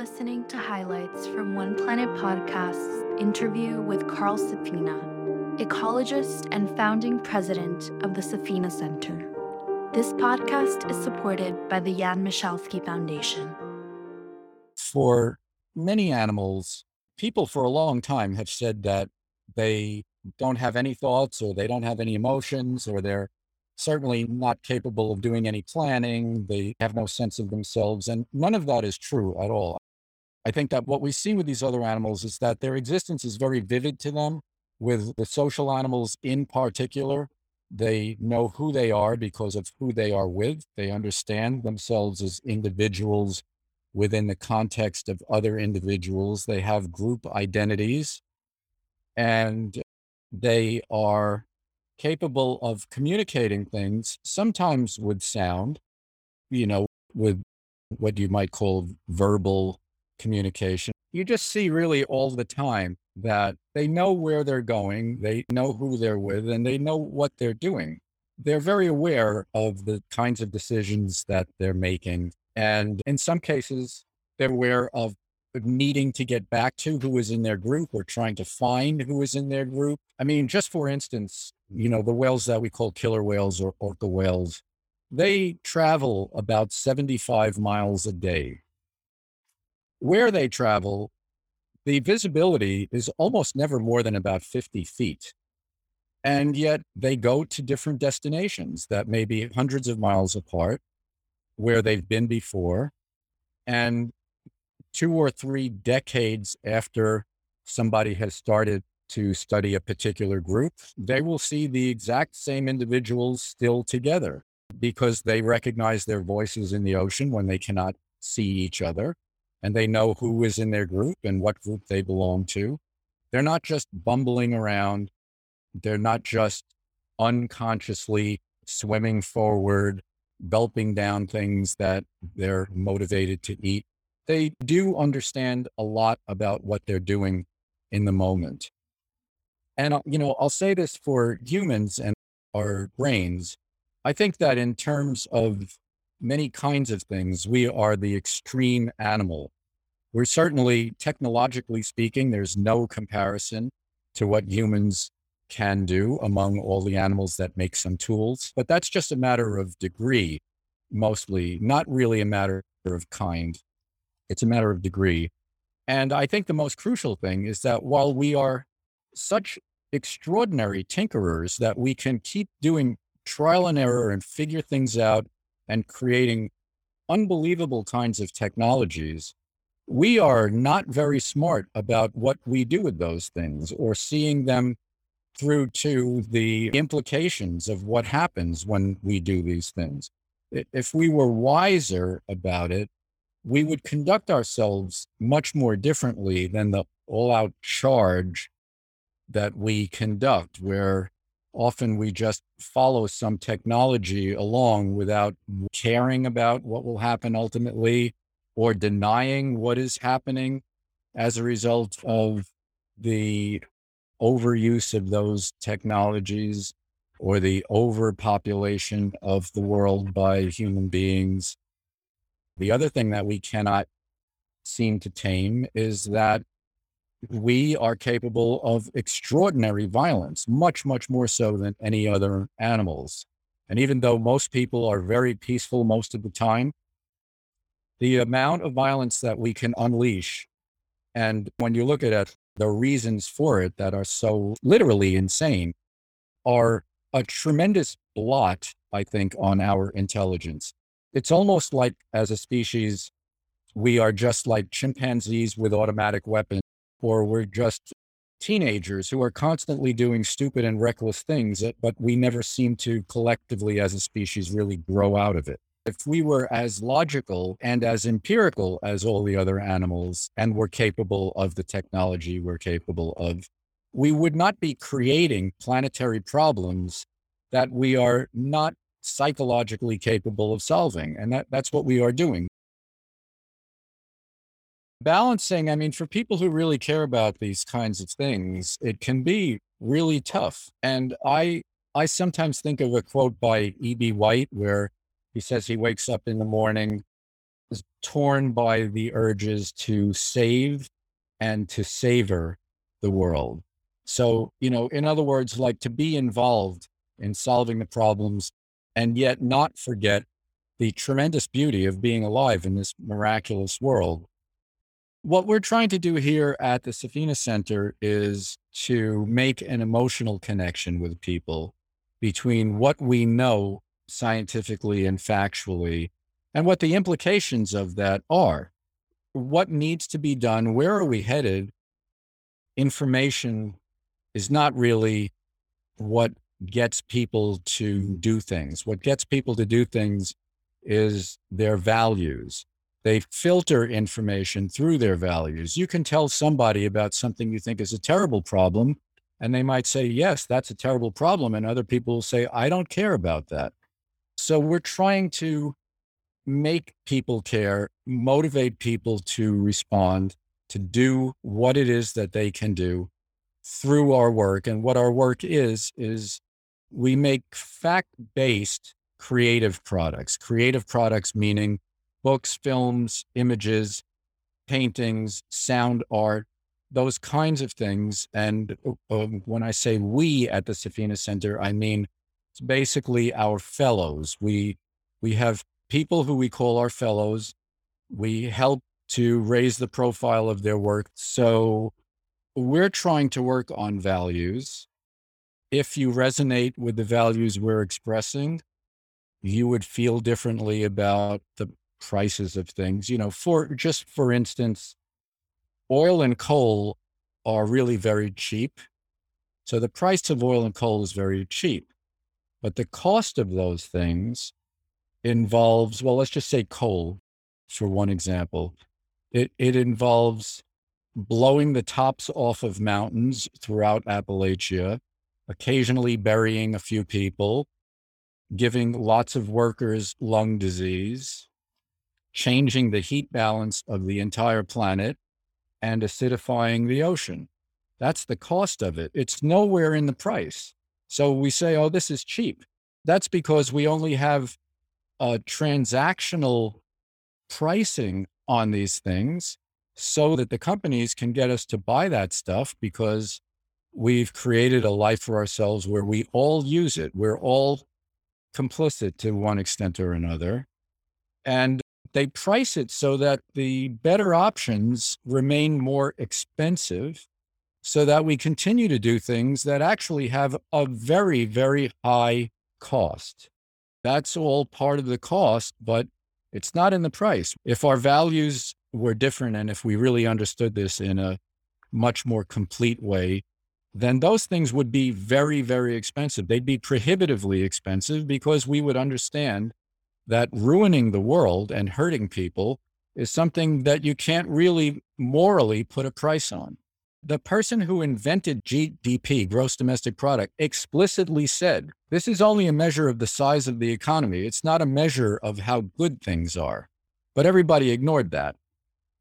listening to highlights from One Planet Podcast's interview with Carl Safina, ecologist and founding president of the Safina Center. This podcast is supported by the Jan Michalski Foundation. For many animals, people for a long time have said that they don't have any thoughts or they don't have any emotions or they're certainly not capable of doing any planning. They have no sense of themselves. And none of that is true at all. I think that what we see with these other animals is that their existence is very vivid to them. With the social animals in particular, they know who they are because of who they are with. They understand themselves as individuals within the context of other individuals. They have group identities and they are capable of communicating things, sometimes with sound, you know, with what you might call verbal communication. You just see really all the time that they know where they're going, they know who they're with, and they know what they're doing. They're very aware of the kinds of decisions that they're making. And in some cases, they're aware of needing to get back to who is in their group or trying to find who is in their group. I mean, just for instance, you know, the whales that we call killer whales or orca whales, they travel about 75 miles a day. Where they travel, the visibility is almost never more than about 50 feet. And yet they go to different destinations that may be hundreds of miles apart where they've been before. And two or three decades after somebody has started to study a particular group, they will see the exact same individuals still together because they recognize their voices in the ocean when they cannot see each other and they know who is in their group and what group they belong to. They're not just bumbling around. They're not just unconsciously swimming forward, gulping down things that they're motivated to eat they do understand a lot about what they're doing in the moment. And, uh, you know, I'll say this for humans and our brains. I think that in terms of many kinds of things, we are the extreme animal. We're certainly, technologically speaking, there's no comparison to what humans can do among all the animals that make some tools. But that's just a matter of degree, mostly, not really a matter of kind. It's a matter of degree. And I think the most crucial thing is that while we are such extraordinary tinkerers that we can keep doing trial and error and figure things out and creating unbelievable kinds of technologies, we are not very smart about what we do with those things or seeing them through to the implications of what happens when we do these things. If we were wiser about it, we would conduct ourselves much more differently than the all out charge that we conduct, where often we just follow some technology along without caring about what will happen ultimately or denying what is happening as a result of the overuse of those technologies or the overpopulation of the world by human beings the other thing that we cannot seem to tame is that we are capable of extraordinary violence, much, much more so than any other animals. And even though most people are very peaceful most of the time, the amount of violence that we can unleash, and when you look at it, the reasons for it that are so literally insane, are a tremendous blot, I think, on our intelligence it's almost like as a species, we are just like chimpanzees with automatic weapons, or we're just teenagers who are constantly doing stupid and reckless things, but we never seem to collectively as a species really grow out of it. If we were as logical and as empirical as all the other animals and were capable of the technology we're capable of, we would not be creating planetary problems that we are not psychologically capable of solving. And that, that's what we are doing. Balancing, I mean, for people who really care about these kinds of things, it can be really tough. And I I sometimes think of a quote by E.B. White where he says he wakes up in the morning is torn by the urges to save and to savor the world. So, you know, in other words, like to be involved in solving the problems and yet not forget the tremendous beauty of being alive in this miraculous world. What we're trying to do here at the Safina Center is to make an emotional connection with people between what we know scientifically and factually and what the implications of that are. What needs to be done? Where are we headed? Information is not really what gets people to do things. What gets people to do things is their values. They filter information through their values. You can tell somebody about something you think is a terrible problem, and they might say, Yes, that's a terrible problem. And other people will say, I don't care about that. So we're trying to make people care, motivate people to respond, to do what it is that they can do through our work. And what our work is, is we make fact based creative products. Creative products meaning books, films, images, paintings, sound art, those kinds of things. And uh, when I say we at the Safina Center, I mean basically our fellows. We we have people who we call our fellows. We help to raise the profile of their work. So we're trying to work on values. If you resonate with the values we're expressing, you would feel differently about the prices of things. You know, for just for instance, oil and coal are really very cheap. So the price of oil and coal is very cheap. But the cost of those things involves, well, let's just say coal for one example. It, it involves blowing the tops off of mountains throughout Appalachia, occasionally burying a few people, giving lots of workers lung disease, changing the heat balance of the entire planet, and acidifying the ocean. That's the cost of it. It's nowhere in the price. So we say, oh, this is cheap. That's because we only have a transactional pricing on these things so that the companies can get us to buy that stuff because we've created a life for ourselves where we all use it. We're all complicit to one extent or another. And they price it so that the better options remain more expensive so that we continue to do things that actually have a very, very high cost. That's all part of the cost, but it's not in the price. If our values were different and if we really understood this in a much more complete way, then those things would be very, very expensive. They'd be prohibitively expensive because we would understand that ruining the world and hurting people is something that you can't really morally put a price on. The person who invented GDP, gross domestic product, explicitly said this is only a measure of the size of the economy. It's not a measure of how good things are. But everybody ignored that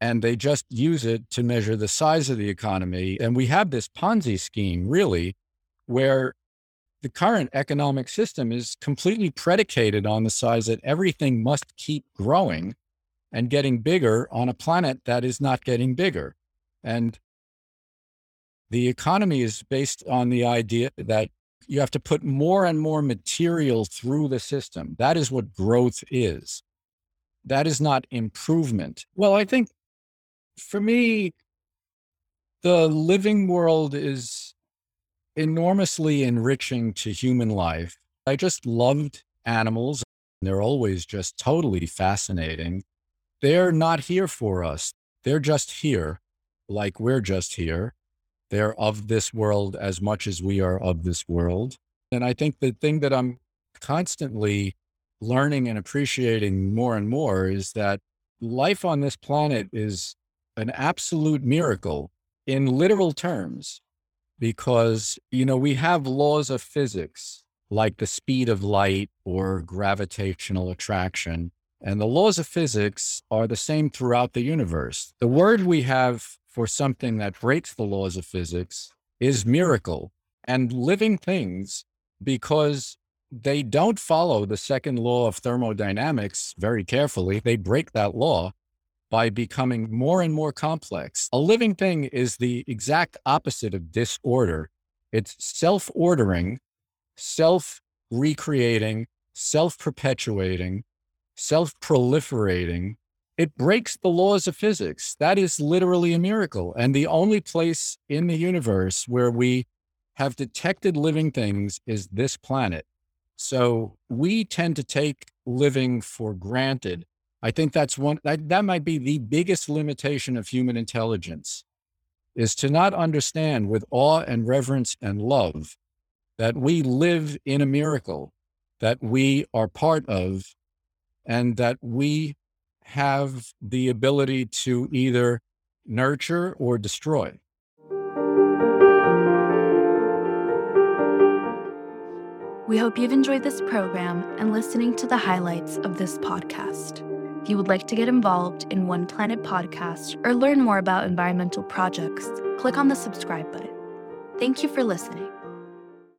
and they just use it to measure the size of the economy. And we have this Ponzi scheme, really, where the current economic system is completely predicated on the size that everything must keep growing and getting bigger on a planet that is not getting bigger. And the economy is based on the idea that you have to put more and more material through the system. That is what growth is. That is not improvement. Well, I think for me, the living world is enormously enriching to human life. I just loved animals. They're always just totally fascinating. They're not here for us. They're just here, like we're just here. They're of this world as much as we are of this world. And I think the thing that I'm constantly learning and appreciating more and more is that life on this planet is an absolute miracle in literal terms because, you know, we have laws of physics like the speed of light or gravitational attraction. And the laws of physics are the same throughout the universe. The word we have for something that breaks the laws of physics is miracle and living things because they don't follow the second law of thermodynamics very carefully. They break that law by becoming more and more complex. A living thing is the exact opposite of disorder. It's self ordering, self recreating, self perpetuating, self proliferating. It breaks the laws of physics. That is literally a miracle. And the only place in the universe where we have detected living things is this planet. So we tend to take living for granted. I think that's one that, that might be the biggest limitation of human intelligence is to not understand with awe and reverence and love that we live in a miracle that we are part of and that we have the ability to either nurture or destroy. We hope you've enjoyed this program and listening to the highlights of this podcast. If you would like to get involved in One Planet Podcast or learn more about environmental projects, click on the subscribe button. Thank you for listening.